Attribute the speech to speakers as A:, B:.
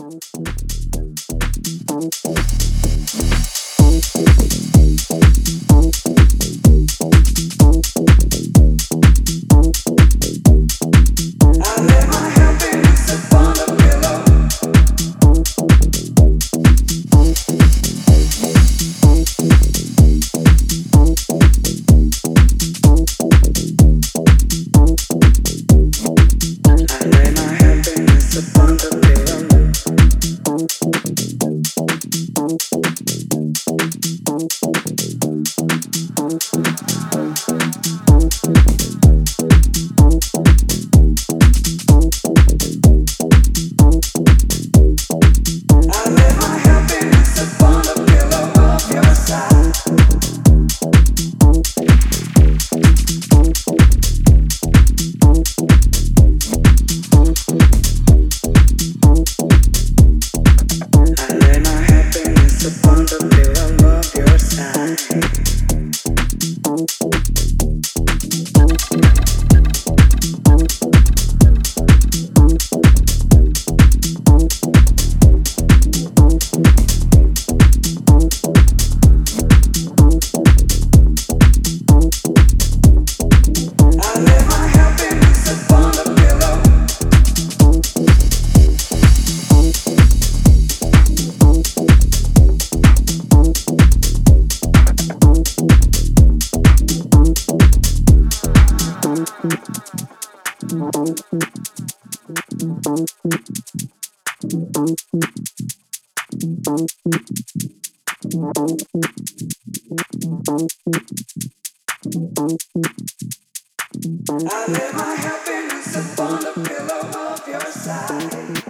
A: Thank you. I lay my happiness upon the pillow of your side.